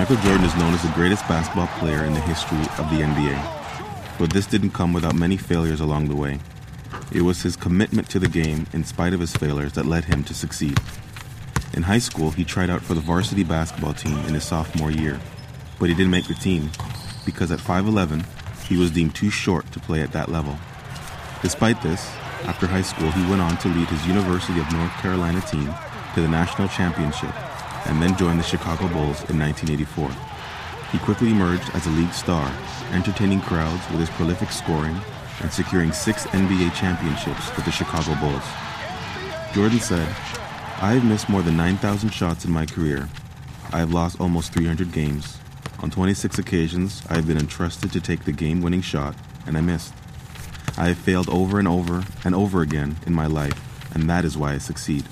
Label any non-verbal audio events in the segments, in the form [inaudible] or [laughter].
Michael Jordan is known as the greatest basketball player in the history of the NBA. But this didn't come without many failures along the way. It was his commitment to the game, in spite of his failures, that led him to succeed. In high school, he tried out for the varsity basketball team in his sophomore year, but he didn't make the team because at 5'11, he was deemed too short to play at that level. Despite this, after high school, he went on to lead his University of North Carolina team to the national championship and then joined the Chicago Bulls in 1984. He quickly emerged as a league star, entertaining crowds with his prolific scoring and securing six NBA championships with the Chicago Bulls. Jordan said, I have missed more than 9,000 shots in my career. I have lost almost 300 games. On 26 occasions, I have been entrusted to take the game winning shot, and I missed. I have failed over and over and over again in my life, and that is why I succeed.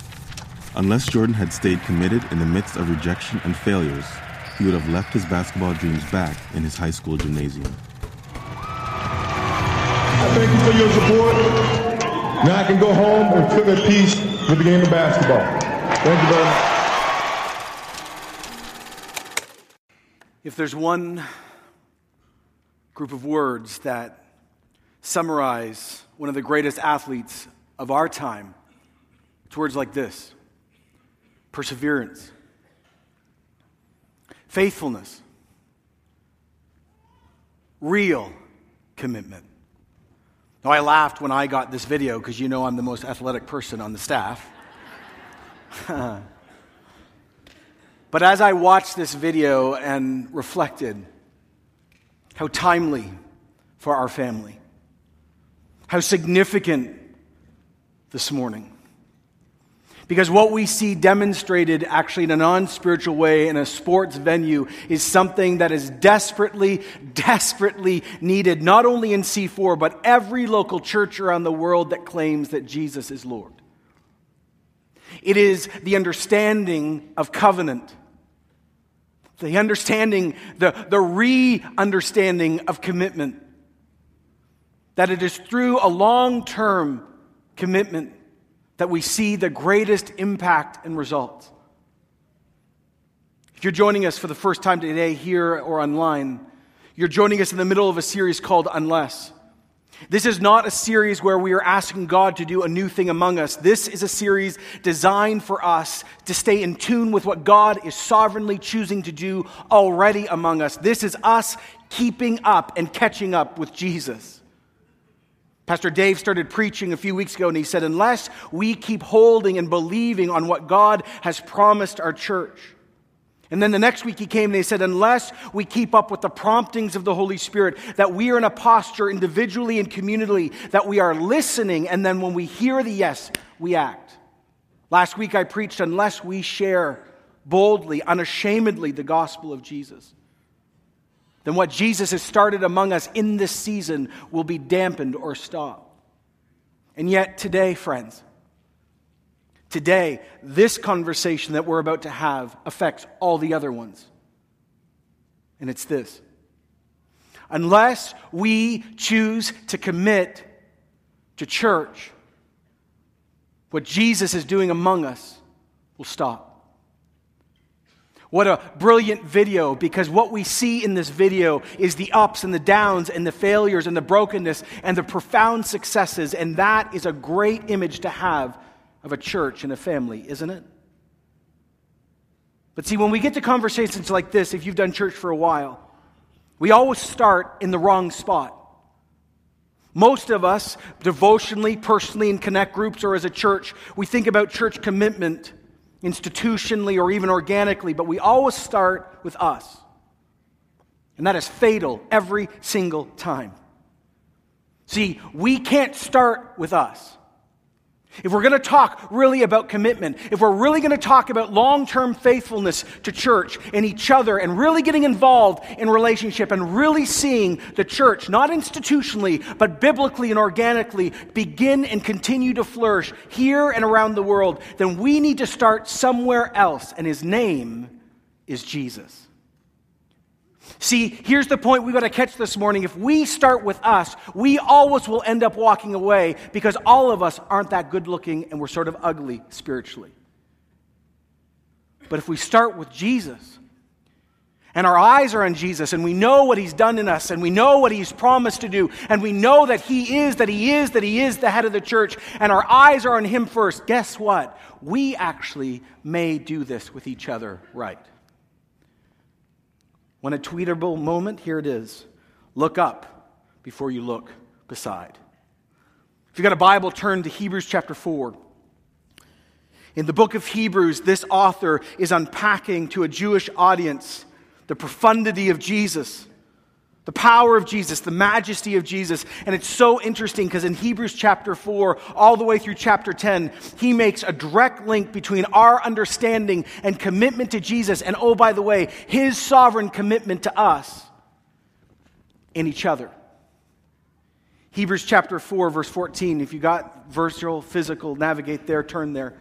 Unless Jordan had stayed committed in the midst of rejection and failures, he would have left his basketball dreams back in his high school gymnasium. I thank you for your support. Now I can go home and feel at peace with the game of basketball. Thank you very much. If there's one group of words that summarize one of the greatest athletes of our time, it's words like this perseverance, faithfulness, real commitment. Now, I laughed when I got this video because you know I'm the most athletic person on the staff. [laughs] but as I watched this video and reflected how timely for our family, how significant this morning, because what we see demonstrated actually in a non spiritual way in a sports venue is something that is desperately, desperately needed, not only in C4, but every local church around the world that claims that Jesus is Lord. It is the understanding of covenant, the understanding, the, the re understanding of commitment. That it is through a long term commitment that we see the greatest impact and results. If you're joining us for the first time today, here or online, you're joining us in the middle of a series called Unless. This is not a series where we are asking God to do a new thing among us. This is a series designed for us to stay in tune with what God is sovereignly choosing to do already among us. This is us keeping up and catching up with Jesus. Pastor Dave started preaching a few weeks ago, and he said, Unless we keep holding and believing on what God has promised our church. And then the next week he came and he said, Unless we keep up with the promptings of the Holy Spirit, that we are in a posture individually and communally, that we are listening, and then when we hear the yes, we act. Last week I preached, Unless we share boldly, unashamedly the gospel of Jesus then what Jesus has started among us in this season will be dampened or stopped. And yet, today, friends, today, this conversation that we're about to have affects all the other ones. And it's this unless we choose to commit to church, what Jesus is doing among us will stop. What a brilliant video because what we see in this video is the ups and the downs and the failures and the brokenness and the profound successes. And that is a great image to have of a church and a family, isn't it? But see, when we get to conversations like this, if you've done church for a while, we always start in the wrong spot. Most of us, devotionally, personally, in connect groups or as a church, we think about church commitment institutionally or even organically, but we always start with us. And that is fatal every single time. See, we can't start with us. If we're going to talk really about commitment, if we're really going to talk about long term faithfulness to church and each other, and really getting involved in relationship and really seeing the church, not institutionally, but biblically and organically, begin and continue to flourish here and around the world, then we need to start somewhere else, and his name is Jesus. See, here's the point we've got to catch this morning. If we start with us, we always will end up walking away because all of us aren't that good looking and we're sort of ugly spiritually. But if we start with Jesus, and our eyes are on Jesus, and we know what He's done in us, and we know what He's promised to do, and we know that He is, that He is, that He is the head of the church, and our eyes are on Him first, guess what? We actually may do this with each other right. When a tweetable moment, here it is. Look up before you look beside. If you've got a Bible, turn to Hebrews chapter 4. In the book of Hebrews, this author is unpacking to a Jewish audience the profundity of Jesus, the power of Jesus, the majesty of Jesus. And it's so interesting because in Hebrews chapter 4, all the way through chapter 10, he makes a direct link between our understanding and commitment to Jesus, and oh, by the way, his sovereign commitment to us and each other. Hebrews chapter 4, verse 14. If you got virtual, physical, navigate there, turn there.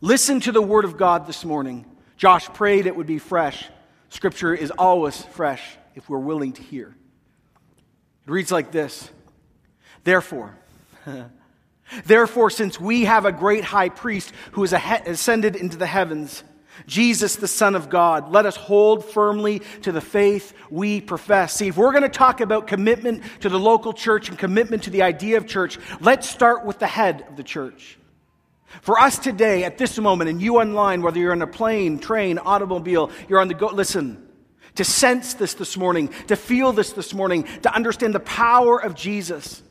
Listen to the word of God this morning. Josh prayed it would be fresh. Scripture is always fresh if we're willing to hear. It reads like this Therefore, [laughs] therefore, since we have a great high priest who has ascended into the heavens, Jesus, the Son of God, let us hold firmly to the faith we profess. See, if we're going to talk about commitment to the local church and commitment to the idea of church, let's start with the head of the church. For us today, at this moment, and you online, whether you're on a plane, train, automobile, you're on the go, listen, to sense this this morning, to feel this this morning, to understand the power of Jesus.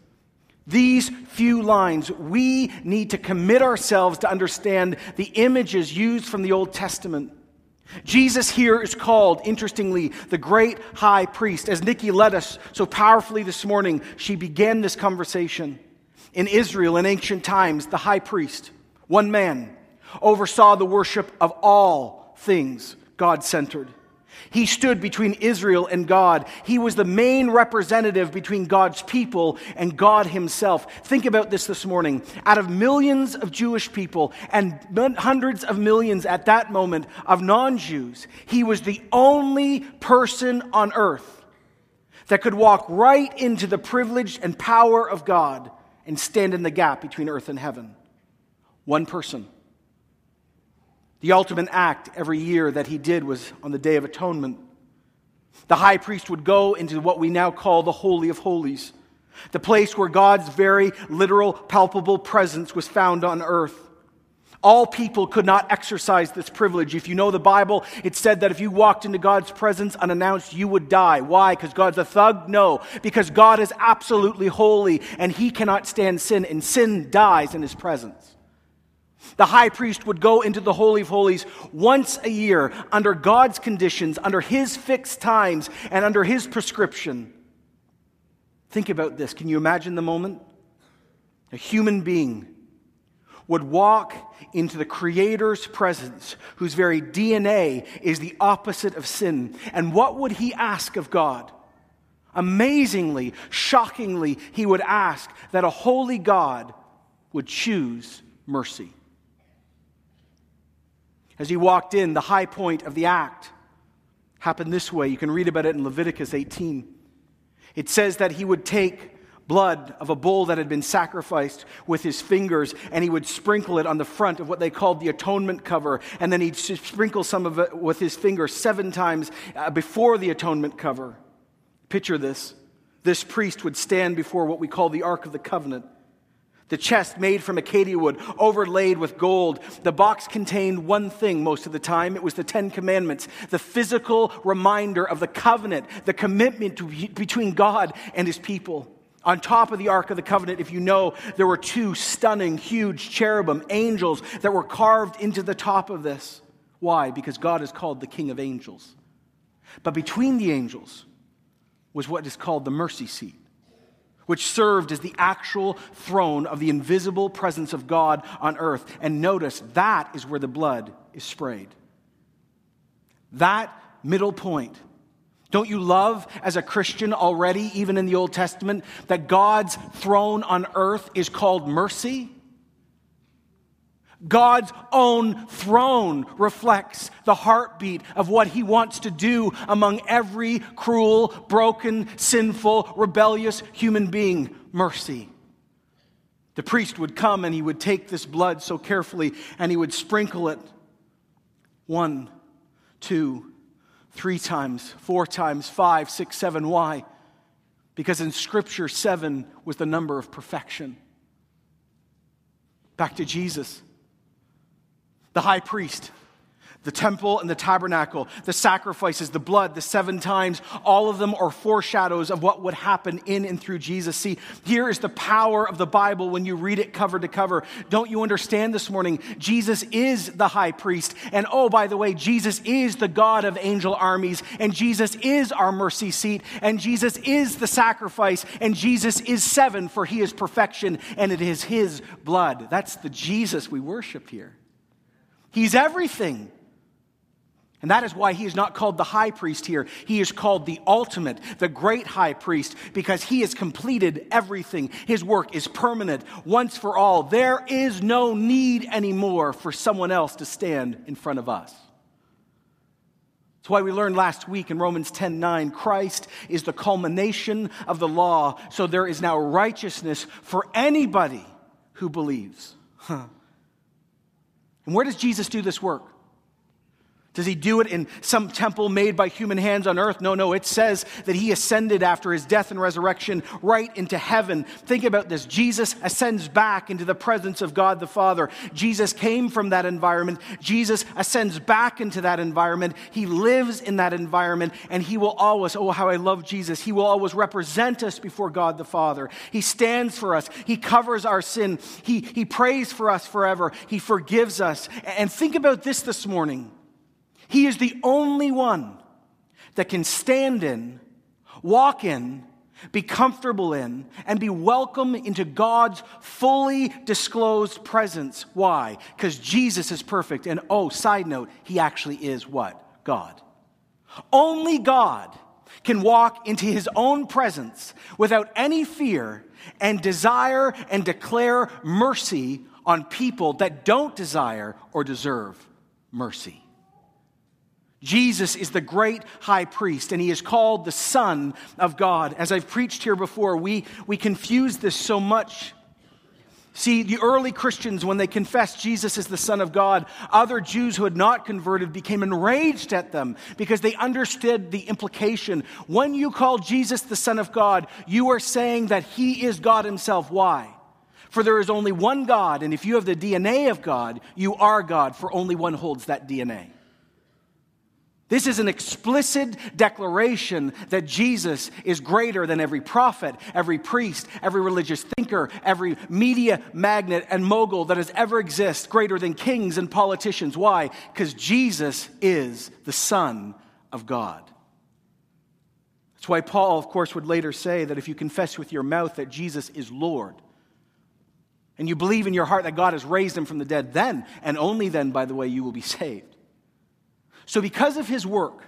These few lines, we need to commit ourselves to understand the images used from the Old Testament. Jesus here is called, interestingly, the great high priest. As Nikki led us so powerfully this morning, she began this conversation. In Israel, in ancient times, the high priest one man, oversaw the worship of all things God centered. He stood between Israel and God. He was the main representative between God's people and God Himself. Think about this this morning. Out of millions of Jewish people and hundreds of millions at that moment of non Jews, He was the only person on earth that could walk right into the privilege and power of God and stand in the gap between earth and heaven. One person. The ultimate act every year that he did was on the Day of Atonement. The high priest would go into what we now call the Holy of Holies, the place where God's very literal, palpable presence was found on earth. All people could not exercise this privilege. If you know the Bible, it said that if you walked into God's presence unannounced, you would die. Why? Because God's a thug? No. Because God is absolutely holy and he cannot stand sin, and sin dies in his presence. The high priest would go into the Holy of Holies once a year under God's conditions, under his fixed times, and under his prescription. Think about this. Can you imagine the moment? A human being would walk into the Creator's presence, whose very DNA is the opposite of sin. And what would he ask of God? Amazingly, shockingly, he would ask that a holy God would choose mercy. As he walked in, the high point of the act happened this way. You can read about it in Leviticus 18. It says that he would take blood of a bull that had been sacrificed with his fingers, and he would sprinkle it on the front of what they called the atonement cover. And then he'd sprinkle some of it with his finger seven times uh, before the atonement cover. Picture this. This priest would stand before what we call the Ark of the Covenant. The chest made from acacia wood, overlaid with gold. The box contained one thing most of the time it was the Ten Commandments, the physical reminder of the covenant, the commitment to, between God and his people. On top of the Ark of the Covenant, if you know, there were two stunning, huge cherubim, angels, that were carved into the top of this. Why? Because God is called the King of Angels. But between the angels was what is called the mercy seat which served as the actual throne of the invisible presence of God on earth. And notice that is where the blood is sprayed. That middle point. Don't you love as a Christian already, even in the Old Testament, that God's throne on earth is called mercy? God's own throne reflects the heartbeat of what he wants to do among every cruel, broken, sinful, rebellious human being mercy. The priest would come and he would take this blood so carefully and he would sprinkle it one, two, three times, four times, five, six, seven. Why? Because in Scripture, seven was the number of perfection. Back to Jesus, the high priest the temple and the tabernacle, the sacrifices, the blood, the seven times, all of them are foreshadows of what would happen in and through Jesus. See, here is the power of the Bible when you read it cover to cover. Don't you understand this morning? Jesus is the high priest. And oh, by the way, Jesus is the God of angel armies. And Jesus is our mercy seat. And Jesus is the sacrifice. And Jesus is seven, for he is perfection. And it is his blood. That's the Jesus we worship here. He's everything. And that is why he is not called the high priest here. He is called the ultimate, the great high priest, because he has completed everything. His work is permanent, once for all. There is no need anymore for someone else to stand in front of us. That's why we learned last week in Romans 10 9, Christ is the culmination of the law, so there is now righteousness for anybody who believes. Huh. And where does Jesus do this work? Does he do it in some temple made by human hands on earth? No, no. It says that he ascended after his death and resurrection right into heaven. Think about this. Jesus ascends back into the presence of God the Father. Jesus came from that environment. Jesus ascends back into that environment. He lives in that environment, and he will always, oh, how I love Jesus. He will always represent us before God the Father. He stands for us. He covers our sin. He, he prays for us forever. He forgives us. And think about this this morning. He is the only one that can stand in, walk in, be comfortable in, and be welcome into God's fully disclosed presence. Why? Because Jesus is perfect. And oh, side note, he actually is what? God. Only God can walk into his own presence without any fear and desire and declare mercy on people that don't desire or deserve mercy. Jesus is the great high priest, and he is called the Son of God. As I've preached here before, we, we confuse this so much. See, the early Christians, when they confessed Jesus as the Son of God, other Jews who had not converted became enraged at them because they understood the implication. When you call Jesus the Son of God, you are saying that he is God himself. Why? For there is only one God, and if you have the DNA of God, you are God, for only one holds that DNA. This is an explicit declaration that Jesus is greater than every prophet, every priest, every religious thinker, every media magnate and mogul that has ever existed, greater than kings and politicians. Why? Because Jesus is the Son of God. That's why Paul, of course, would later say that if you confess with your mouth that Jesus is Lord, and you believe in your heart that God has raised him from the dead, then, and only then, by the way, you will be [laughs] saved. So, because of his work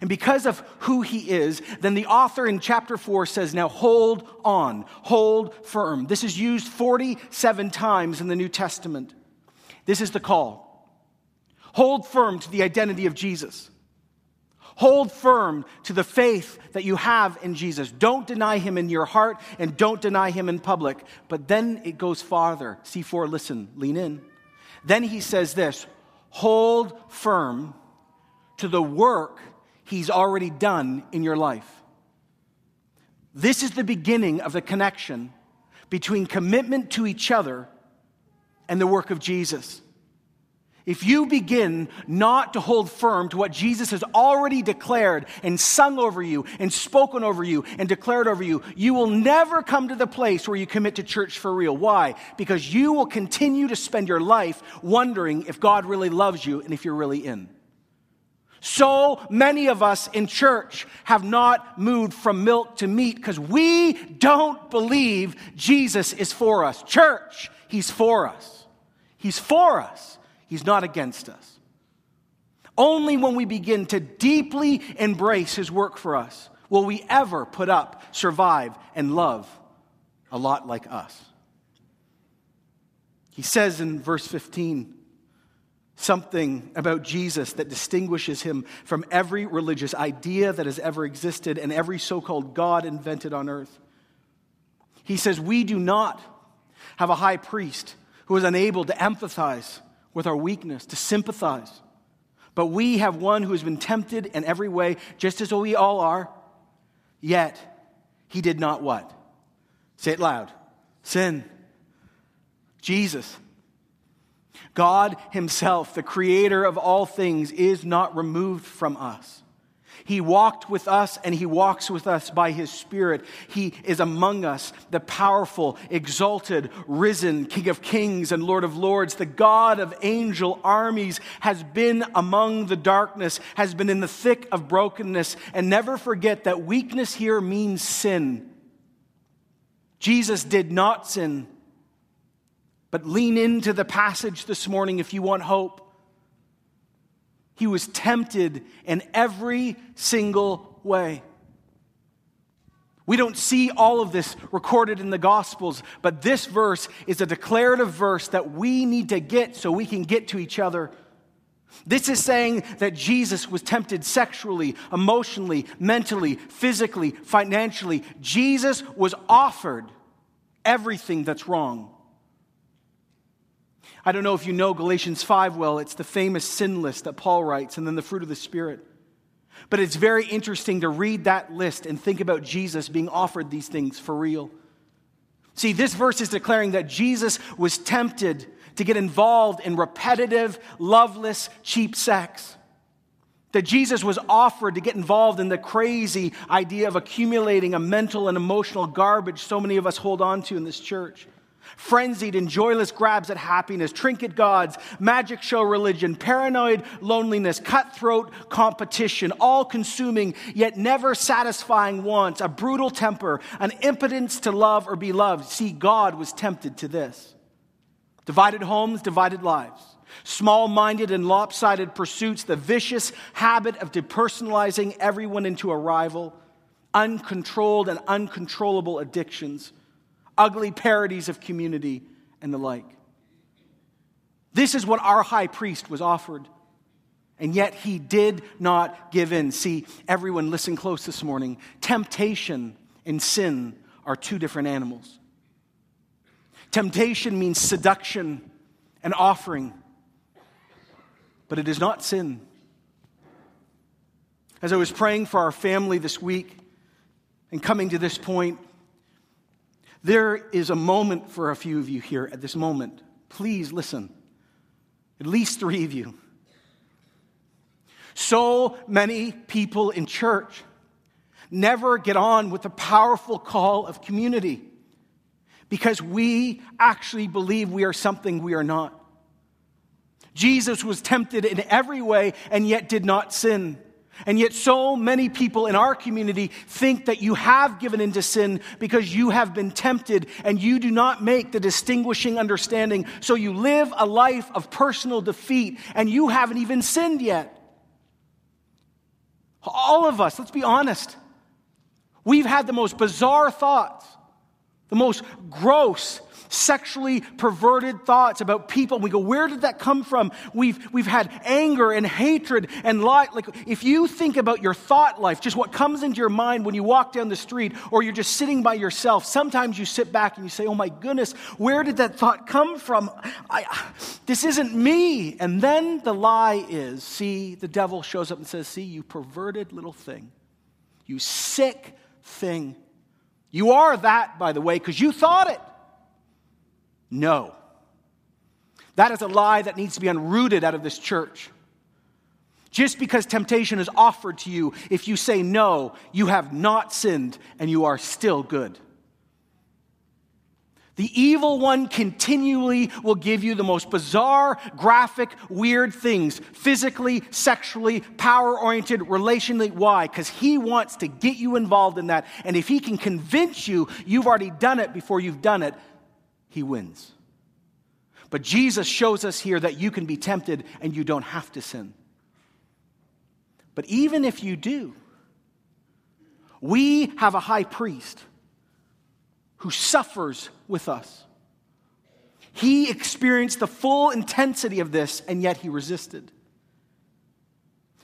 and because of who he is, then the author in chapter 4 says, Now hold on, hold firm. This is used 47 times in the New Testament. This is the call. Hold firm to the identity of Jesus. Hold firm to the faith that you have in Jesus. Don't deny him in your heart and don't deny him in public. But then it goes farther. C4, listen, lean in. Then he says this hold firm to the work He's already done in your life. This is the beginning of the connection between commitment to each other and the work of Jesus. If you begin not to hold firm to what Jesus has already declared and sung over you and spoken over you and declared over you, you will never come to the place where you commit to church for real. Why? Because you will continue to spend your life wondering if God really loves you and if you're really in. So many of us in church have not moved from milk to meat because we don't believe Jesus is for us. Church, He's for us. He's for us. He's not against us. Only when we begin to deeply embrace His work for us will we ever put up, survive, and love a lot like us. He says in verse 15, something about Jesus that distinguishes him from every religious idea that has ever existed and every so called God invented on earth. He says, We do not have a high priest who is unable to empathize with our weakness, to sympathize, But we have one who has been tempted in every way, just as we all are. Yet he did not what? Say it loud. Sin. Jesus. God Himself, the creator of all things, is not removed from us. He walked with us and He walks with us by His Spirit. He is among us, the powerful, exalted, risen King of kings and Lord of lords. The God of angel armies has been among the darkness, has been in the thick of brokenness. And never forget that weakness here means sin. Jesus did not sin. But lean into the passage this morning if you want hope. He was tempted in every single way. We don't see all of this recorded in the Gospels, but this verse is a declarative verse that we need to get so we can get to each other. This is saying that Jesus was tempted sexually, emotionally, mentally, physically, financially. Jesus was offered everything that's wrong. I don't know if you know Galatians 5 well. It's the famous sin list that Paul writes, and then the fruit of the Spirit. But it's very interesting to read that list and think about Jesus being offered these things for real. See, this verse is declaring that Jesus was tempted to get involved in repetitive, loveless, cheap sex. That Jesus was offered to get involved in the crazy idea of accumulating a mental and emotional garbage so many of us hold on to in this church frenzied and joyless grabs at happiness, trinket gods, magic show religion, paranoid loneliness, cutthroat competition, all consuming yet never satisfying wants, a brutal temper, an impotence to love or be loved. See, God was tempted to this. Divided homes, divided lives. Small minded and lopsided pursuits, the vicious habit of depersonalizing everyone into a rival, uncontrolled and uncontrollable addictions ugly parodies of community, and the like. This is what our high priest was offered. And yet he did not give in. See, everyone, listen close this morning. Temptation and sin are two different animals. Temptation means seduction and offering, but it is not sin. As I was praying for our family this week and coming to this point, there is a moment for a few of you here at this moment. Please listen. At least three of you. So many people in church never get on with the powerful call of community because we actually believe we are something we are not. Jesus was tempted in every way and yet did not sin. And yet, so many people in our community think that you have given into sin because you have been tempted and you do not make the distinguishing understanding. So you live a life of personal defeat and you haven't even sinned yet. All of us, let's be honest, we've had the most bizarre thoughts, the most gross, sexually perverted thoughts about people. We go, where did that come from? We've, we've had anger and hatred and lie. Like, if you think about your thought life, just what comes into your mind when you walk down the street or you're just sitting by yourself, sometimes you sit back and you say, oh my goodness, where did that thought come from? I, this isn't me. And then the lie is, see, the devil shows up and says, see, you perverted little thing, you sick thing. You are that, by the way, because you thought it. No. That is a lie that needs to be unrooted out of this church. Just because temptation is offered to you, if you say no, you have not sinned and you are still good. The evil one continually will give you the most bizarre, graphic, weird things physically, sexually, power oriented, relationally. Why? Because he wants to get you involved in that. And if he can convince you you've already done it before you've done it, he wins. But Jesus shows us here that you can be tempted and you don't have to sin. But even if you do, we have a high priest who suffers with us. He experienced the full intensity of this, and yet he resisted.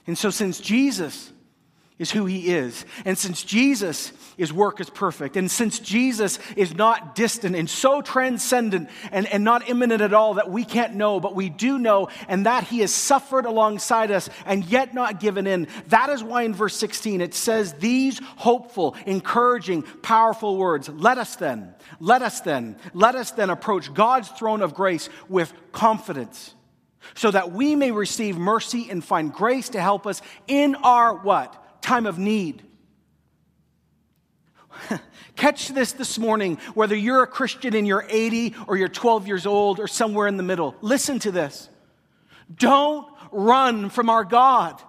And so, since Jesus is who he is. And since Jesus, his work is perfect, and since Jesus is not distant and so transcendent and, and not immanent at all that we can't know, but we do know, and that he has suffered alongside us and yet not given in, that is why in verse 16 it says these hopeful, encouraging, powerful words. Let us then, let us then, let us then approach God's throne of grace with confidence so that we may receive mercy and find grace to help us in our what? Time of need. [laughs] Catch this this morning, whether you're a Christian and you're 80 or you're 12 years old or somewhere in the middle. Listen to this. Don't run from our God.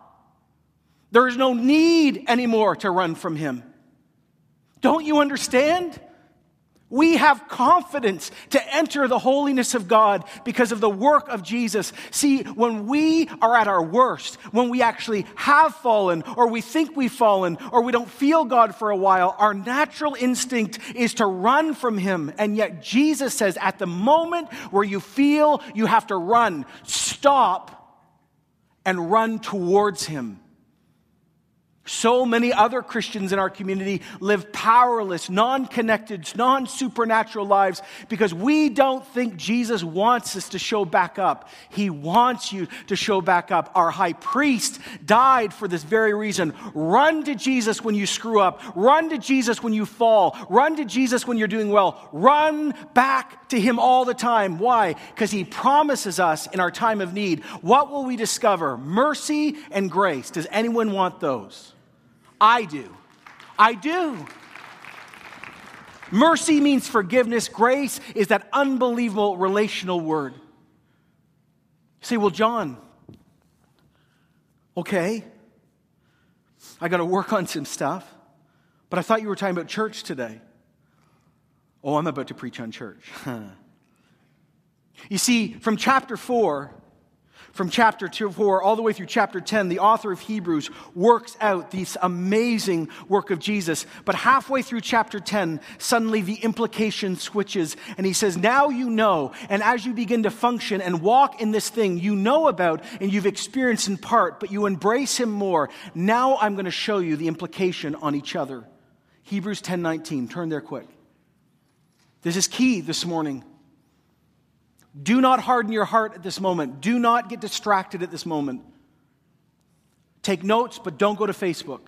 There is no need anymore to run from Him. Don't you understand? We have confidence to enter the holiness of God because of the work of Jesus. See, when we are at our worst, when we actually have fallen, or we think we've fallen, or we don't feel God for a while, our natural instinct is to run from Him. And yet Jesus says, at the moment where you feel you have to run, stop and run towards Him. So many other Christians in our community live powerless, non connected, non supernatural lives because we don't think Jesus wants us to show back up. He wants you to show back up. Our high priest died for this very reason. Run to Jesus when you screw up, run to Jesus when you fall, run to Jesus when you're doing well. Run back to Him all the time. Why? Because He promises us in our time of need. What will we discover? Mercy and grace. Does anyone want those? I do. I do. Mercy means forgiveness. Grace is that unbelievable relational word. You say, well, John, okay, I got to work on some stuff, but I thought you were talking about church today. Oh, I'm about to preach on church. [laughs] you see, from chapter 4, from chapter 2, 4 all the way through chapter 10, the author of Hebrews works out this amazing work of Jesus. But halfway through chapter 10, suddenly the implication switches, and he says, Now you know, and as you begin to function and walk in this thing you know about and you've experienced in part, but you embrace him more, now I'm going to show you the implication on each other. Hebrews 10 19. Turn there quick. This is key this morning. Do not harden your heart at this moment. Do not get distracted at this moment. Take notes, but don't go to Facebook.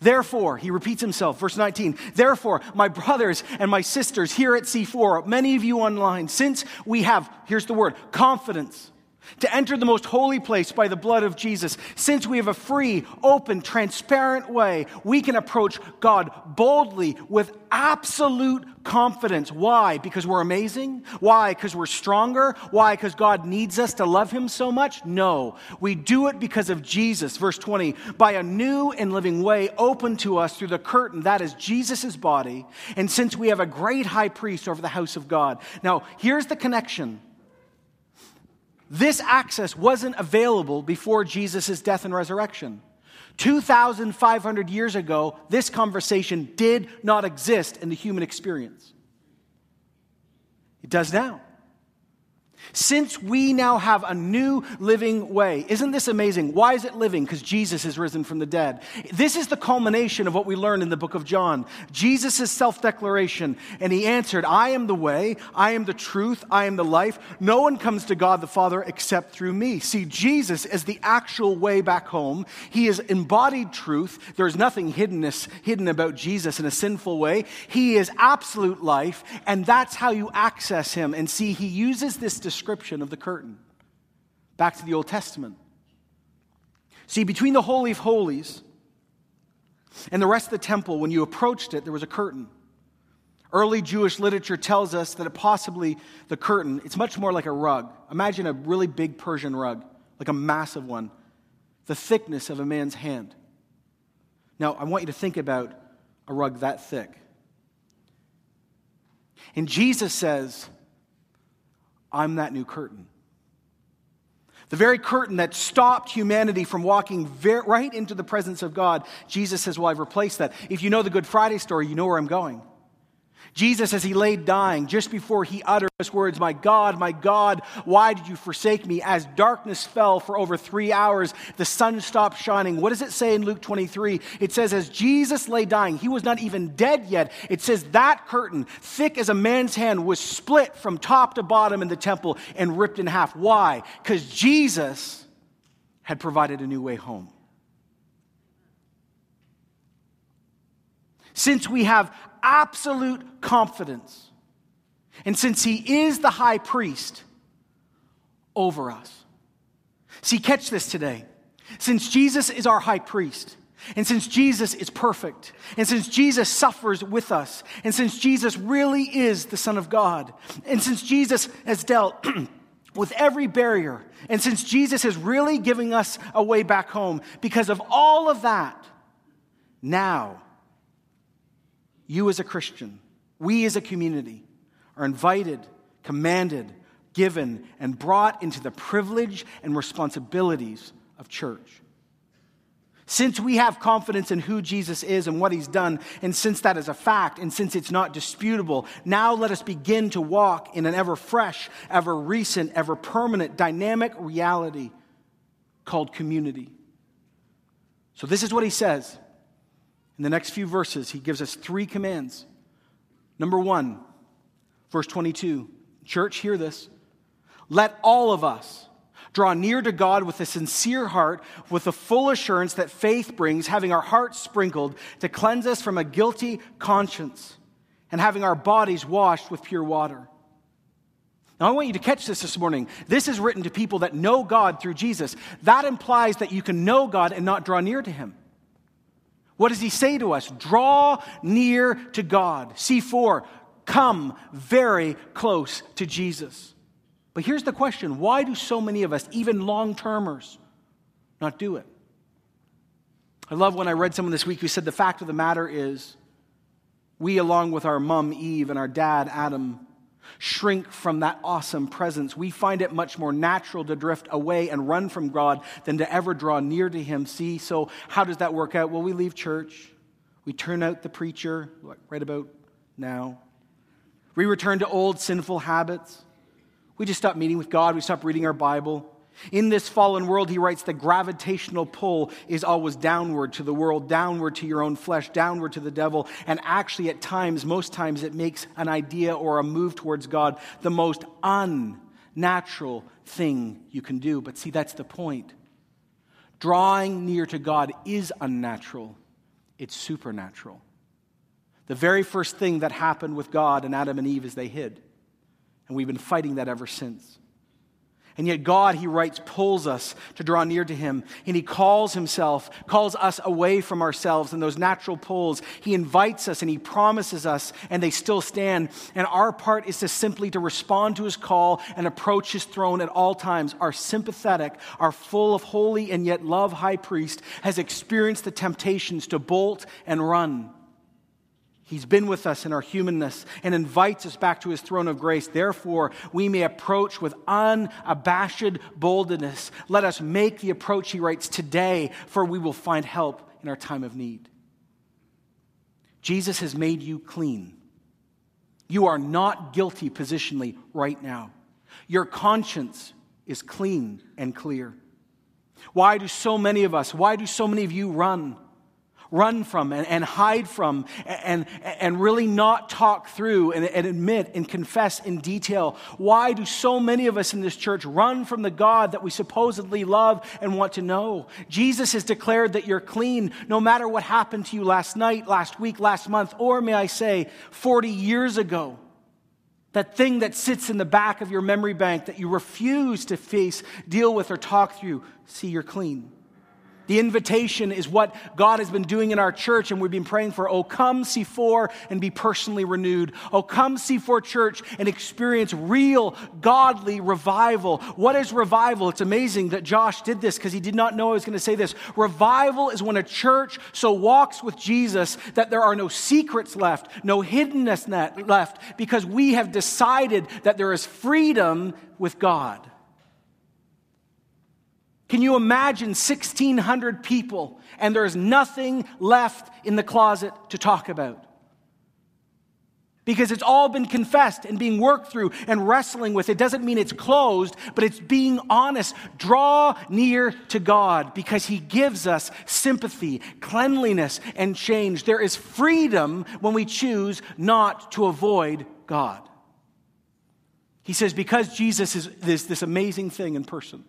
Therefore, he repeats himself, verse 19, therefore, my brothers and my sisters here at C4, many of you online, since we have, here's the word, confidence to enter the most holy place by the blood of Jesus. Since we have a free, open, transparent way, we can approach God boldly with absolute confidence. Why? Because we're amazing? Why? Because we're stronger? Why? Because God needs us to love Him so much? No. We do it because of Jesus. Verse 20, by a new and living way open to us through the curtain, that is Jesus' body. And since we have a great high priest over the house of God. Now, here's the connection. This access wasn't available before Jesus' death and resurrection. 2,500 years ago, this conversation did not exist in the human experience. It does now. Since we now have a new living way, isn't this amazing? Why is it living? Because Jesus is risen from the dead. This is the culmination of what we learn in the book of John. Jesus' self declaration, and he answered, I am the way, I am the truth, I am the life. No one comes to God the Father except through me. See, Jesus is the actual way back home. He is embodied truth. There is nothing hiddenness, hidden about Jesus in a sinful way. He is absolute life, and that's how you access him. And see, he uses this description of the curtain. Back to the Old Testament. See, between the Holy of Holies and the rest of the temple, when you approached it, there was a curtain. Early Jewish literature tells us that possibly the curtain, it's much more like a rug. Imagine a really big Persian rug, like a massive one, the thickness of a man's hand. Now, I want you to think about a rug that thick. And Jesus says, I'm that new curtain. The very curtain that stopped humanity from walking very, right into the presence of God, Jesus says, Well, I've replaced that. If you know the Good Friday story, you know where I'm going. Jesus, as he lay dying, just before he uttered those words, My God, my God, why did you forsake me? As darkness fell for over three hours, the sun stopped shining. What does it say in Luke 23? It says, As Jesus lay dying, he was not even dead yet. It says, That curtain, thick as a man's hand, was split from top to bottom in the temple and ripped in half. Why? Because Jesus had provided a new way home. Since we have absolute confidence. And since he is the high priest over us. See, catch this today. Since Jesus is our high priest, and since Jesus is perfect, and since Jesus suffers with us, and since Jesus really is the Son of God, and since Jesus has dealt [clears throat] with every barrier, and since Jesus is really giving us a way back home, because of all of that, now you as a Christian, we as a community, are invited, commanded, given, and brought into the privilege and responsibilities of church. Since we have confidence in who Jesus is and what he's done, and since that is a fact, and since it's not disputable, now let us begin to walk in an ever fresh, ever recent, ever permanent, dynamic reality called community. So, this is what he says in the next few verses, he gives us three commands. Number one, verse 22. Church, hear this. Let all of us draw near to God with a sincere heart, with the full assurance that faith brings, having our hearts sprinkled to cleanse us from a guilty conscience, and having our bodies washed with pure water. Now, I want you to catch this this morning. This is written to people that know God through Jesus. That implies that you can know God and not draw near to Him. What does he say to us? Draw near to God. C4, come very close to Jesus. But here's the question why do so many of us, even long termers, not do it? I love when I read someone this week who said the fact of the matter is we, along with our mom Eve and our dad Adam, shrink from that awesome presence. We find it much more natural to drift away and run from God than to ever draw near to Him. See, so how does that work out? Well, we leave church, we turn out the preacher, right about now. We return to old sinful habits. We just stop meeting with God, we stop reading our Bible. In this fallen world, he writes, the gravitational pull is always downward to the world, downward to your own flesh, downward to the devil. And actually, at times, most times, it makes an idea or a move towards God the most unnatural thing you can do. But see, that's the point. Drawing near to God is unnatural, it's supernatural. The very first thing that happened with God and Adam and Eve is they hid. And we've been fighting that ever since. And yet, God, he writes, pulls us to draw near to him. And he calls himself, calls us away from ourselves and those natural pulls. He invites us and he promises us, and they still stand. And our part is to simply to respond to his call and approach his throne at all times. Our sympathetic, our full of holy and yet love high priest has experienced the temptations to bolt and run. He's been with us in our humanness and invites us back to his throne of grace. Therefore, we may approach with unabashed boldness. Let us make the approach, he writes, today, for we will find help in our time of need. Jesus has made you clean. You are not guilty positionally right now. Your conscience is clean and clear. Why do so many of us, why do so many of you run? Run from and, and hide from and, and really not talk through and, and admit and confess in detail. Why do so many of us in this church run from the God that we supposedly love and want to know? Jesus has declared that you're clean no matter what happened to you last night, last week, last month, or may I say, 40 years ago. That thing that sits in the back of your memory bank that you refuse to face, deal with, or talk through, see, you're clean. The invitation is what God has been doing in our church, and we've been praying for. Oh, come C4 and be personally renewed. Oh, come C4 church and experience real godly revival. What is revival? It's amazing that Josh did this because he did not know I was going to say this. Revival is when a church so walks with Jesus that there are no secrets left, no hiddenness left, because we have decided that there is freedom with God. Can you imagine 1,600 people and there's nothing left in the closet to talk about? because it's all been confessed and being worked through and wrestling with. It doesn't mean it's closed, but it's being honest. Draw near to God because He gives us sympathy, cleanliness, and change. There is freedom when we choose not to avoid God. He says, because Jesus is this, this amazing thing in person.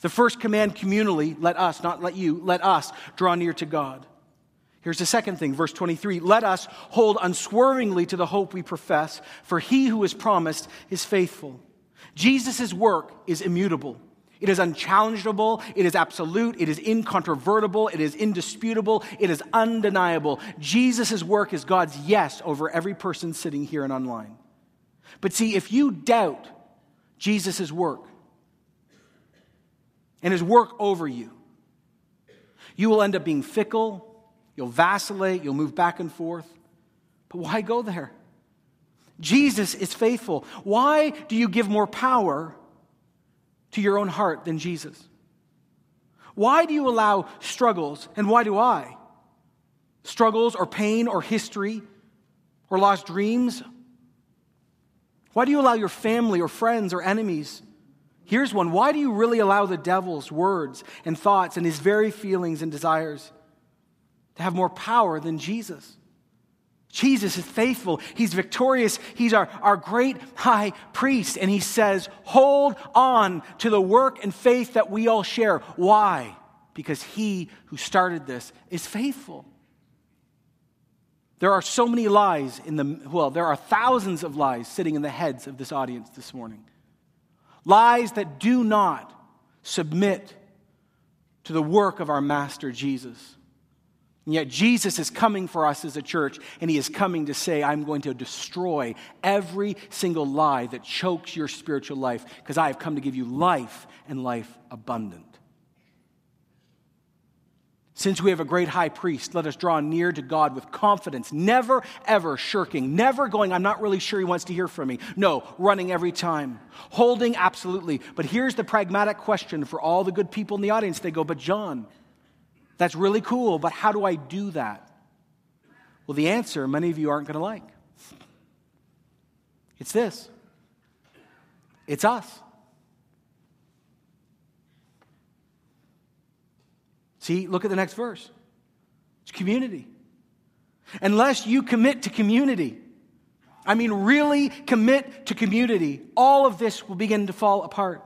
The first command communally, let us, not let you, let us draw near to God. Here's the second thing, verse 23 Let us hold unswervingly to the hope we profess, for he who is promised is faithful. Jesus' work is immutable. It is unchallengeable. It is absolute. It is incontrovertible. It is indisputable. It is undeniable. Jesus' work is God's yes over every person sitting here and online. But see, if you doubt Jesus' work and his work over you, you will end up being fickle You'll vacillate, you'll move back and forth. But why go there? Jesus is faithful. Why do you give more power to your own heart than Jesus? Why do you allow struggles, and why do I? Struggles or pain or history or lost dreams? Why do you allow your family or friends or enemies? Here's one. Why do you really allow the devil's words and thoughts and his very feelings and desires to have more power than Jesus. Jesus is faithful. He's victorious. He's our, our great high priest. And he says, hold on to the work and faith that we all share. Why? Because he who started this is faithful. There are so many lies in the, well, there are thousands of lies sitting in the heads of this audience this morning. Lies that do not submit to the work of our Master Jesus. And yet, Jesus is coming for us as a church, and He is coming to say, I'm going to destroy every single lie that chokes your spiritual life, because I have come to give you life and life abundant. Since we have a great high priest, let us draw near to God with confidence, never, ever shirking, never going, I'm not really sure he wants to hear from me. No, running every time, holding absolutely. But here's the pragmatic question for all the good people in the audience. They go, But John, that's really cool, but how do I do that? Well, the answer many of you aren't going to like. It's this it's us. See, look at the next verse. It's community. Unless you commit to community, I mean, really commit to community, all of this will begin to fall apart.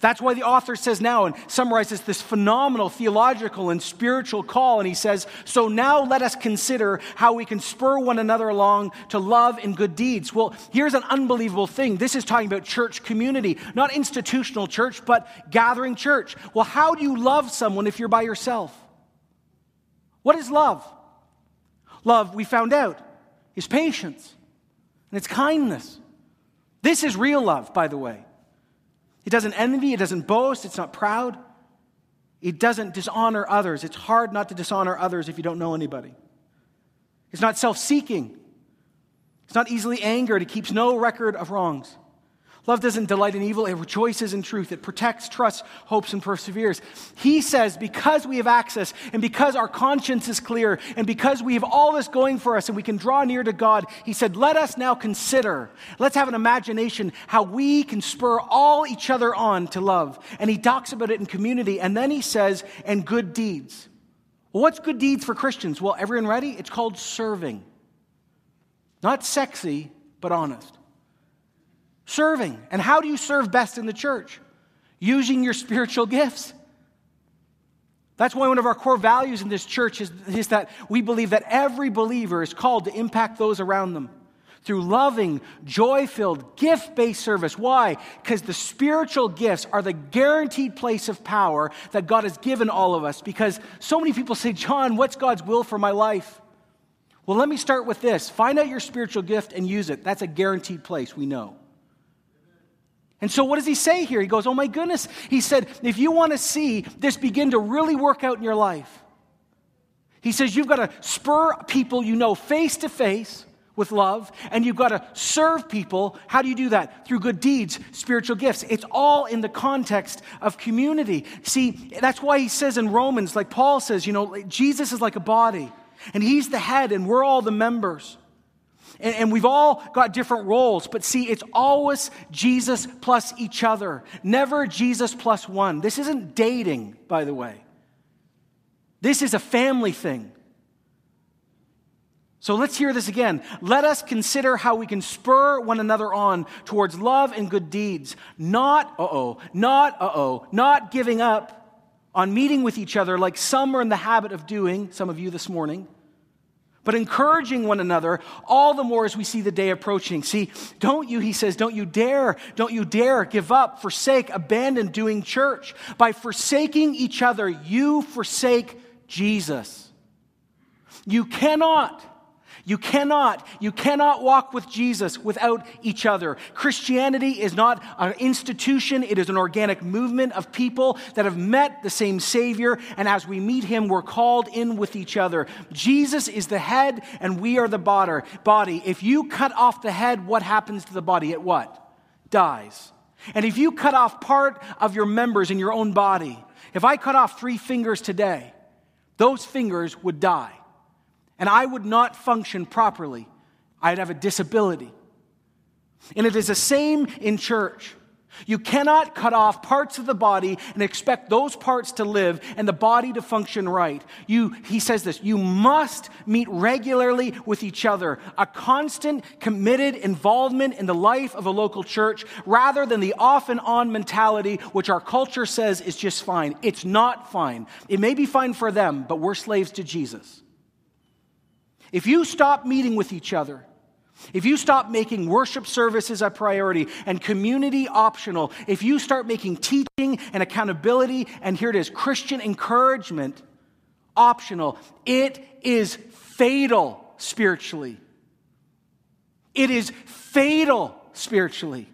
That's why the author says now and summarizes this phenomenal theological and spiritual call. And he says, So now let us consider how we can spur one another along to love and good deeds. Well, here's an unbelievable thing. This is talking about church community, not institutional church, but gathering church. Well, how do you love someone if you're by yourself? What is love? Love, we found out, is patience and it's kindness. This is real love, by the way. It doesn't envy, it doesn't boast, it's not proud. It doesn't dishonor others. It's hard not to dishonor others if you don't know anybody. It's not self seeking. It's not easily angered. It keeps no record of wrongs. Love doesn't delight in evil, it rejoices in truth. It protects, trusts, hopes, and perseveres. He says, because we have access, and because our conscience is clear, and because we have all this going for us, and we can draw near to God, He said, let us now consider, let's have an imagination how we can spur all each other on to love. And He talks about it in community, and then He says, and good deeds. Well, what's good deeds for Christians? Well, everyone ready? It's called serving. Not sexy, but honest. Serving. And how do you serve best in the church? Using your spiritual gifts. That's why one of our core values in this church is, is that we believe that every believer is called to impact those around them through loving, joy filled, gift based service. Why? Because the spiritual gifts are the guaranteed place of power that God has given all of us. Because so many people say, John, what's God's will for my life? Well, let me start with this find out your spiritual gift and use it. That's a guaranteed place, we know. And so, what does he say here? He goes, Oh my goodness. He said, If you want to see this begin to really work out in your life, he says, You've got to spur people you know face to face with love, and you've got to serve people. How do you do that? Through good deeds, spiritual gifts. It's all in the context of community. See, that's why he says in Romans, like Paul says, you know, Jesus is like a body, and he's the head, and we're all the members. And, and, we've all got different roles, but see, it's always Jesus plus each other, never Jesus plus one. This isn't dating, by the way. This is a family thing. So let's hear this again. Let us consider how we can spur one another on towards love and good deeds, not, uh oh, not, uh oh, not giving up on meeting with each other like some are in the habit of doing, some of you this morning but encouraging one another all the more as we see the day approaching. See, don't you, he says, don't you dare, don't you dare give up, forsake, abandon doing church. By forsaking each other, you forsake Jesus. You cannot you cannot, you cannot walk with Jesus without each other. Christianity is not an institution, it is an organic movement of people that have met the same Savior, and as we meet Him, we're called in with each other. Jesus is the head, and we are the body. If you cut off the head, what happens to the body? It what? Dies. And if you cut off part of your members in your own body, if I cut off three fingers today, those fingers would die and I would not function properly. I'd have a disability. And it is the same in church. You cannot cut off parts of the body and expect those parts to live and the body to function right. You, he says this, you must meet regularly with each other, a constant, committed involvement in the life of a local church rather than the off and on mentality, which our culture says is just fine. It's not fine. It may be fine for them, but we're slaves to Jesus. If you stop meeting with each other, if you stop making worship services a priority and community optional, if you start making teaching and accountability, and here it is, Christian encouragement optional, it is fatal spiritually. It is fatal spiritually.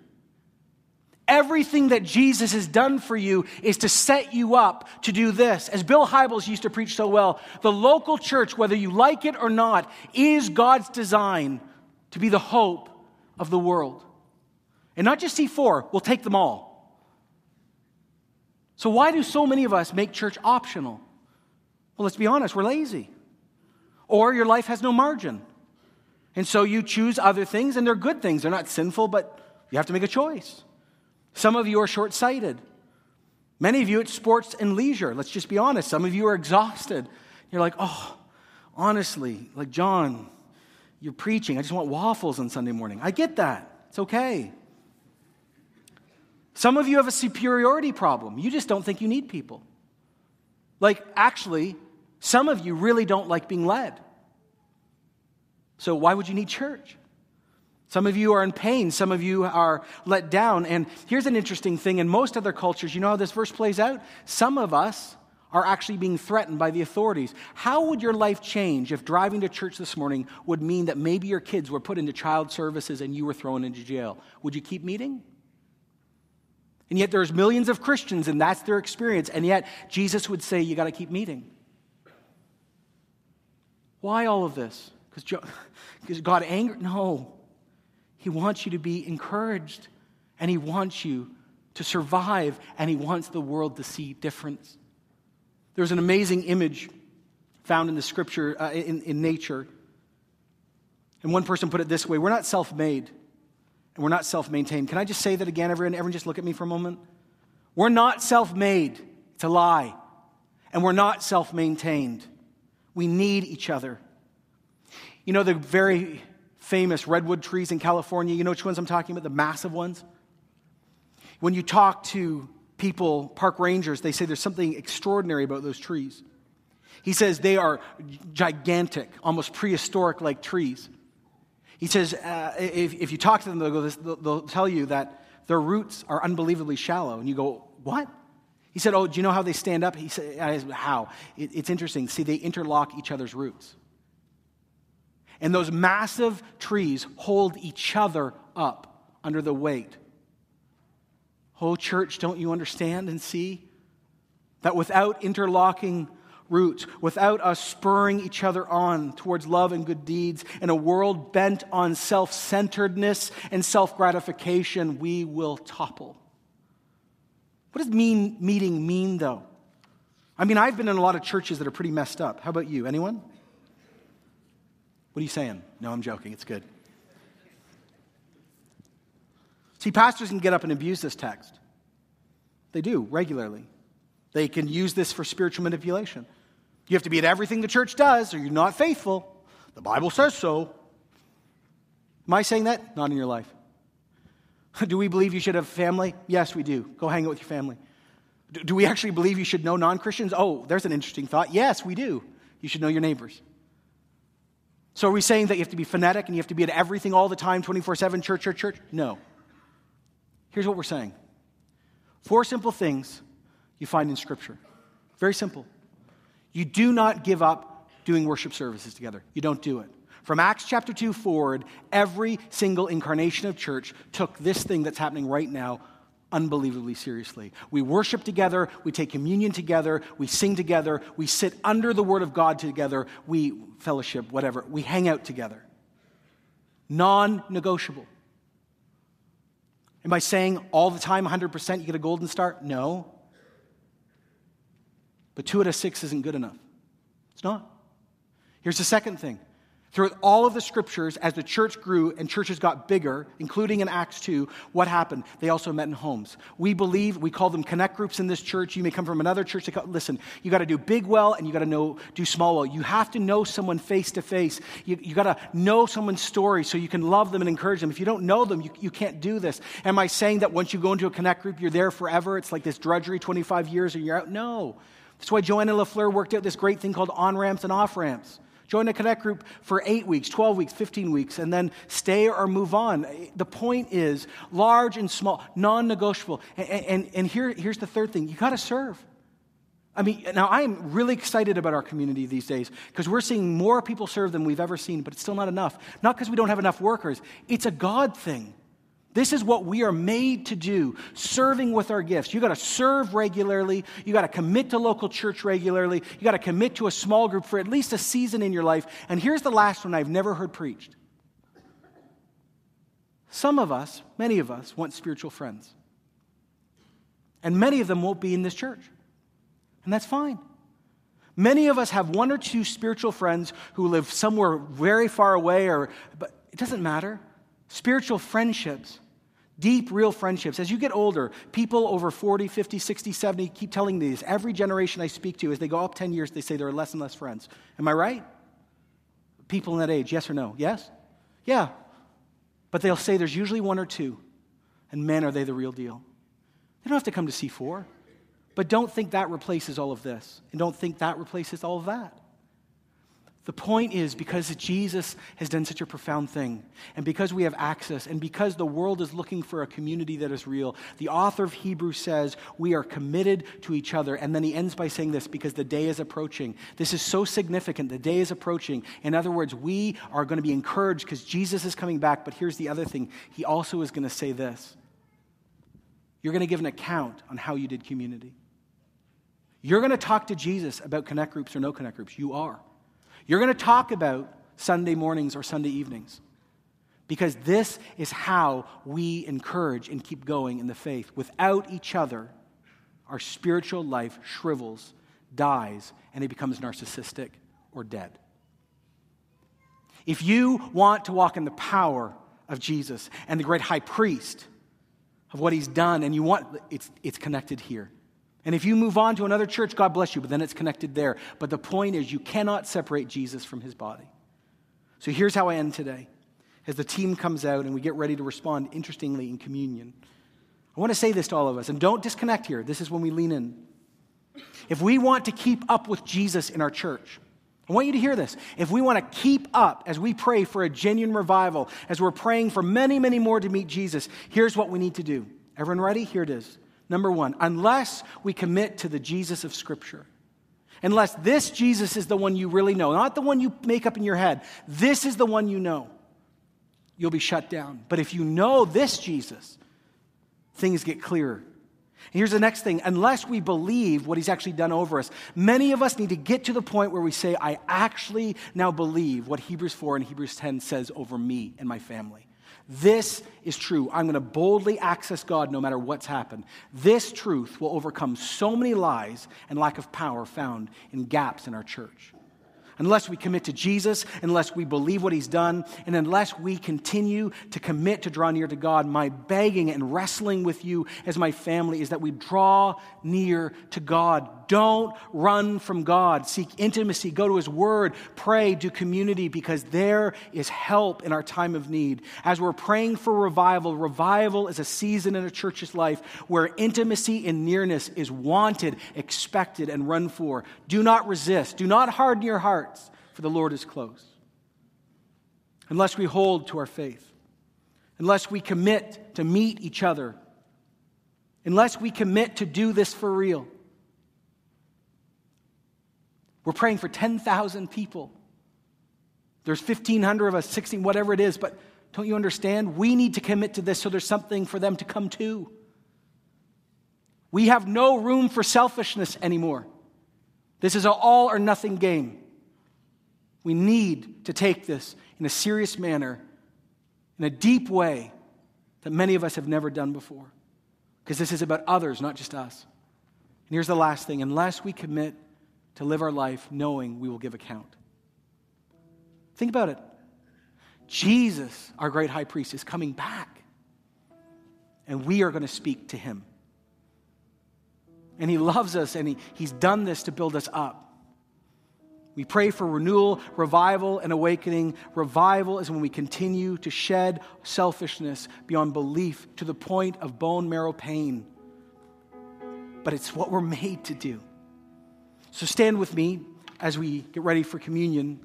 Everything that Jesus has done for you is to set you up to do this. As Bill Hybels used to preach so well, the local church, whether you like it or not, is God's design to be the hope of the world. And not just C4, we'll take them all. So, why do so many of us make church optional? Well, let's be honest, we're lazy. Or your life has no margin. And so you choose other things, and they're good things. They're not sinful, but you have to make a choice. Some of you are short sighted. Many of you, it's sports and leisure. Let's just be honest. Some of you are exhausted. You're like, oh, honestly, like John, you're preaching. I just want waffles on Sunday morning. I get that. It's okay. Some of you have a superiority problem. You just don't think you need people. Like, actually, some of you really don't like being led. So, why would you need church? Some of you are in pain. Some of you are let down. And here's an interesting thing in most other cultures, you know how this verse plays out? Some of us are actually being threatened by the authorities. How would your life change if driving to church this morning would mean that maybe your kids were put into child services and you were thrown into jail? Would you keep meeting? And yet there's millions of Christians and that's their experience. And yet Jesus would say you got to keep meeting. Why all of this? Because God angered? No. He wants you to be encouraged, and He wants you to survive, and He wants the world to see difference. There's an amazing image found in the scripture, uh, in, in nature. And one person put it this way We're not self made, and we're not self maintained. Can I just say that again? Everyone, everyone just look at me for a moment. We're not self made, it's a lie. And we're not self maintained. We need each other. You know, the very famous redwood trees in California. You know which ones I'm talking about? The massive ones. When you talk to people, park rangers, they say there's something extraordinary about those trees. He says they are gigantic, almost prehistoric like trees. He says uh, if, if you talk to them, they'll, go, they'll, they'll tell you that their roots are unbelievably shallow. And you go, What? He said, Oh, do you know how they stand up? He said, How? It, it's interesting. See, they interlock each other's roots. And those massive trees hold each other up under the weight. Oh, church, don't you understand and see that without interlocking roots, without us spurring each other on towards love and good deeds, in a world bent on self centeredness and self gratification, we will topple. What does mean, meeting mean, though? I mean, I've been in a lot of churches that are pretty messed up. How about you? Anyone? What are you saying? No, I'm joking. It's good. See, pastors can get up and abuse this text. They do regularly. They can use this for spiritual manipulation. You have to be at everything the church does, or you're not faithful. The Bible says so. Am I saying that? Not in your life. [laughs] Do we believe you should have family? Yes, we do. Go hang out with your family. Do we actually believe you should know non Christians? Oh, there's an interesting thought. Yes, we do. You should know your neighbors. So are we saying that you have to be phonetic and you have to be at everything all the time, 24 7, church, church, church? No. Here's what we're saying four simple things you find in Scripture. Very simple. You do not give up doing worship services together, you don't do it. From Acts chapter 2 forward, every single incarnation of church took this thing that's happening right now unbelievably seriously. We worship together, we take communion together, we sing together, we sit under the Word of God together, we fellowship, whatever, we hang out together. Non negotiable. Am I saying all the time, 100%, you get a golden star? No. But two out of six isn't good enough. It's not. Here's the second thing Throughout all of the scriptures, as the church grew and churches got bigger, including in Acts 2, what happened? They also met in homes. We believe, we call them connect groups in this church. You may come from another church. Call, listen, you got to do big well and you got to know do small well. You have to know someone face to face. You, you got to know someone's story so you can love them and encourage them. If you don't know them, you, you can't do this. Am I saying that once you go into a connect group, you're there forever? It's like this drudgery, 25 years, and you're out? No. That's why Joanna LaFleur worked out this great thing called on ramps and off ramps. Join a connect group for eight weeks, 12 weeks, 15 weeks, and then stay or move on. The point is large and small, non negotiable. And, and, and here, here's the third thing you got to serve. I mean, now I am really excited about our community these days because we're seeing more people serve than we've ever seen, but it's still not enough. Not because we don't have enough workers, it's a God thing. This is what we are made to do, serving with our gifts. You got to serve regularly. You got to commit to local church regularly. You got to commit to a small group for at least a season in your life. And here's the last one I've never heard preached. Some of us, many of us, want spiritual friends. And many of them won't be in this church. And that's fine. Many of us have one or two spiritual friends who live somewhere very far away, or, but it doesn't matter. Spiritual friendships Deep, real friendships. As you get older, people over 40, 50, 60, 70 keep telling me this. Every generation I speak to, as they go up 10 years, they say there are less and less friends. Am I right? People in that age, yes or no? Yes? Yeah. But they'll say there's usually one or two. And man, are they the real deal. They don't have to come to C4. But don't think that replaces all of this. And don't think that replaces all of that. The point is because Jesus has done such a profound thing, and because we have access, and because the world is looking for a community that is real, the author of Hebrews says we are committed to each other. And then he ends by saying this because the day is approaching. This is so significant. The day is approaching. In other words, we are going to be encouraged because Jesus is coming back. But here's the other thing he also is going to say this you're going to give an account on how you did community. You're going to talk to Jesus about connect groups or no connect groups. You are. You're going to talk about Sunday mornings or Sunday evenings because this is how we encourage and keep going in the faith. Without each other, our spiritual life shrivels, dies, and it becomes narcissistic or dead. If you want to walk in the power of Jesus and the great high priest of what he's done, and you want, it's, it's connected here. And if you move on to another church, God bless you, but then it's connected there. But the point is, you cannot separate Jesus from his body. So here's how I end today. As the team comes out and we get ready to respond, interestingly, in communion, I want to say this to all of us, and don't disconnect here. This is when we lean in. If we want to keep up with Jesus in our church, I want you to hear this. If we want to keep up as we pray for a genuine revival, as we're praying for many, many more to meet Jesus, here's what we need to do. Everyone ready? Here it is. Number one, unless we commit to the Jesus of Scripture, unless this Jesus is the one you really know, not the one you make up in your head, this is the one you know, you'll be shut down. But if you know this Jesus, things get clearer. Here's the next thing unless we believe what he's actually done over us, many of us need to get to the point where we say, I actually now believe what Hebrews 4 and Hebrews 10 says over me and my family. This is true. I'm going to boldly access God no matter what's happened. This truth will overcome so many lies and lack of power found in gaps in our church. Unless we commit to Jesus, unless we believe what he's done, and unless we continue to commit to draw near to God, my begging and wrestling with you as my family is that we draw near to God. Don't run from God. Seek intimacy, go to his word, pray, do community, because there is help in our time of need. As we're praying for revival, revival is a season in a church's life where intimacy and nearness is wanted, expected, and run for. Do not resist. Do not harden your hearts, for the Lord is close. Unless we hold to our faith, unless we commit to meet each other, unless we commit to do this for real. We're praying for 10,000 people. There's 1,500 of us, 16, whatever it is, but don't you understand? We need to commit to this so there's something for them to come to. We have no room for selfishness anymore. This is an all or nothing game. We need to take this in a serious manner, in a deep way that many of us have never done before. Because this is about others, not just us. And here's the last thing unless we commit to live our life knowing we will give account. Think about it. Jesus, our great high priest, is coming back, and we are going to speak to him. And He loves us, and he, He's done this to build us up. We pray for renewal, revival, and awakening. Revival is when we continue to shed selfishness beyond belief to the point of bone marrow pain. But it's what we're made to do. So stand with me as we get ready for communion.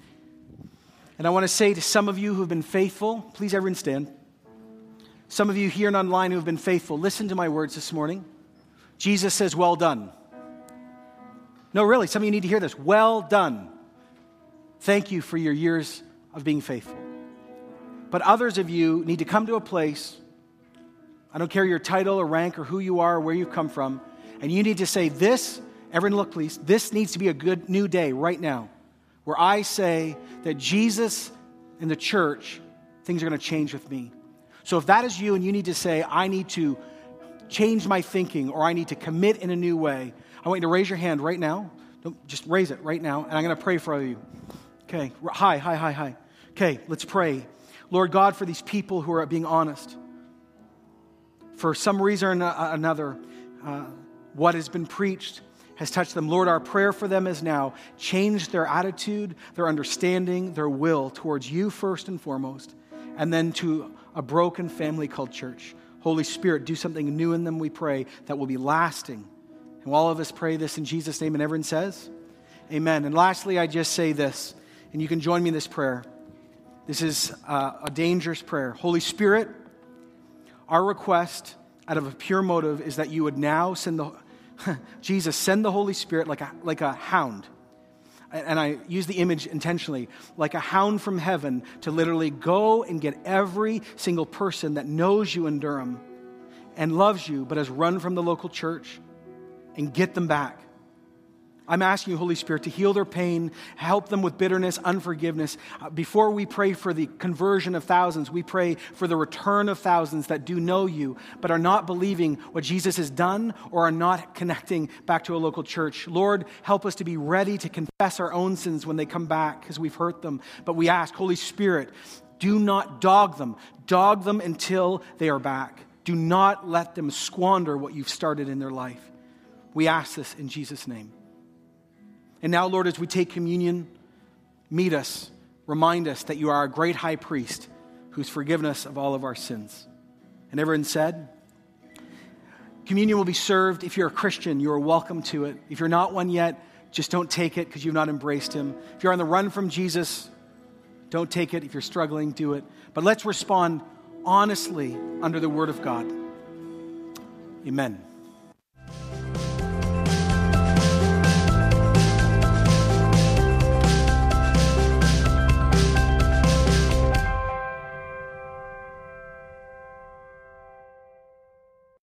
And I want to say to some of you who have been faithful, please everyone stand. Some of you here and online who have been faithful, listen to my words this morning. Jesus says, Well done. No, really, some of you need to hear this. Well done. Thank you for your years of being faithful. But others of you need to come to a place, I don't care your title or rank or who you are or where you've come from, and you need to say, This, everyone look please, this needs to be a good new day right now, where I say that Jesus and the church, things are going to change with me. So if that is you and you need to say, I need to change my thinking or I need to commit in a new way, I want you to raise your hand right now. Don't, just raise it right now, and I'm going to pray for you. Okay. Hi, hi, hi, hi. Okay, let's pray. Lord God, for these people who are being honest. For some reason or another, uh, what has been preached has touched them. Lord, our prayer for them is now change their attitude, their understanding, their will towards you first and foremost, and then to a broken family called church. Holy Spirit, do something new in them, we pray, that will be lasting. And all of us pray this in Jesus' name, and everyone says, Amen. And lastly, I just say this, and you can join me in this prayer. This is uh, a dangerous prayer. Holy Spirit, our request out of a pure motive is that you would now send the [laughs] Jesus, send the Holy Spirit like a, like a hound and I use the image intentionally, like a hound from heaven to literally go and get every single person that knows you in Durham and loves you, but has run from the local church and get them back. I'm asking you, Holy Spirit, to heal their pain, help them with bitterness, unforgiveness. Uh, before we pray for the conversion of thousands, we pray for the return of thousands that do know you, but are not believing what Jesus has done or are not connecting back to a local church. Lord, help us to be ready to confess our own sins when they come back because we've hurt them. But we ask, Holy Spirit, do not dog them. Dog them until they are back. Do not let them squander what you've started in their life. We ask this in Jesus' name. And now, Lord, as we take communion, meet us, remind us that you are a great high priest who's forgiven us of all of our sins. And everyone said, Communion will be served. If you're a Christian, you are welcome to it. If you're not one yet, just don't take it because you've not embraced him. If you're on the run from Jesus, don't take it. If you're struggling, do it. But let's respond honestly under the word of God. Amen.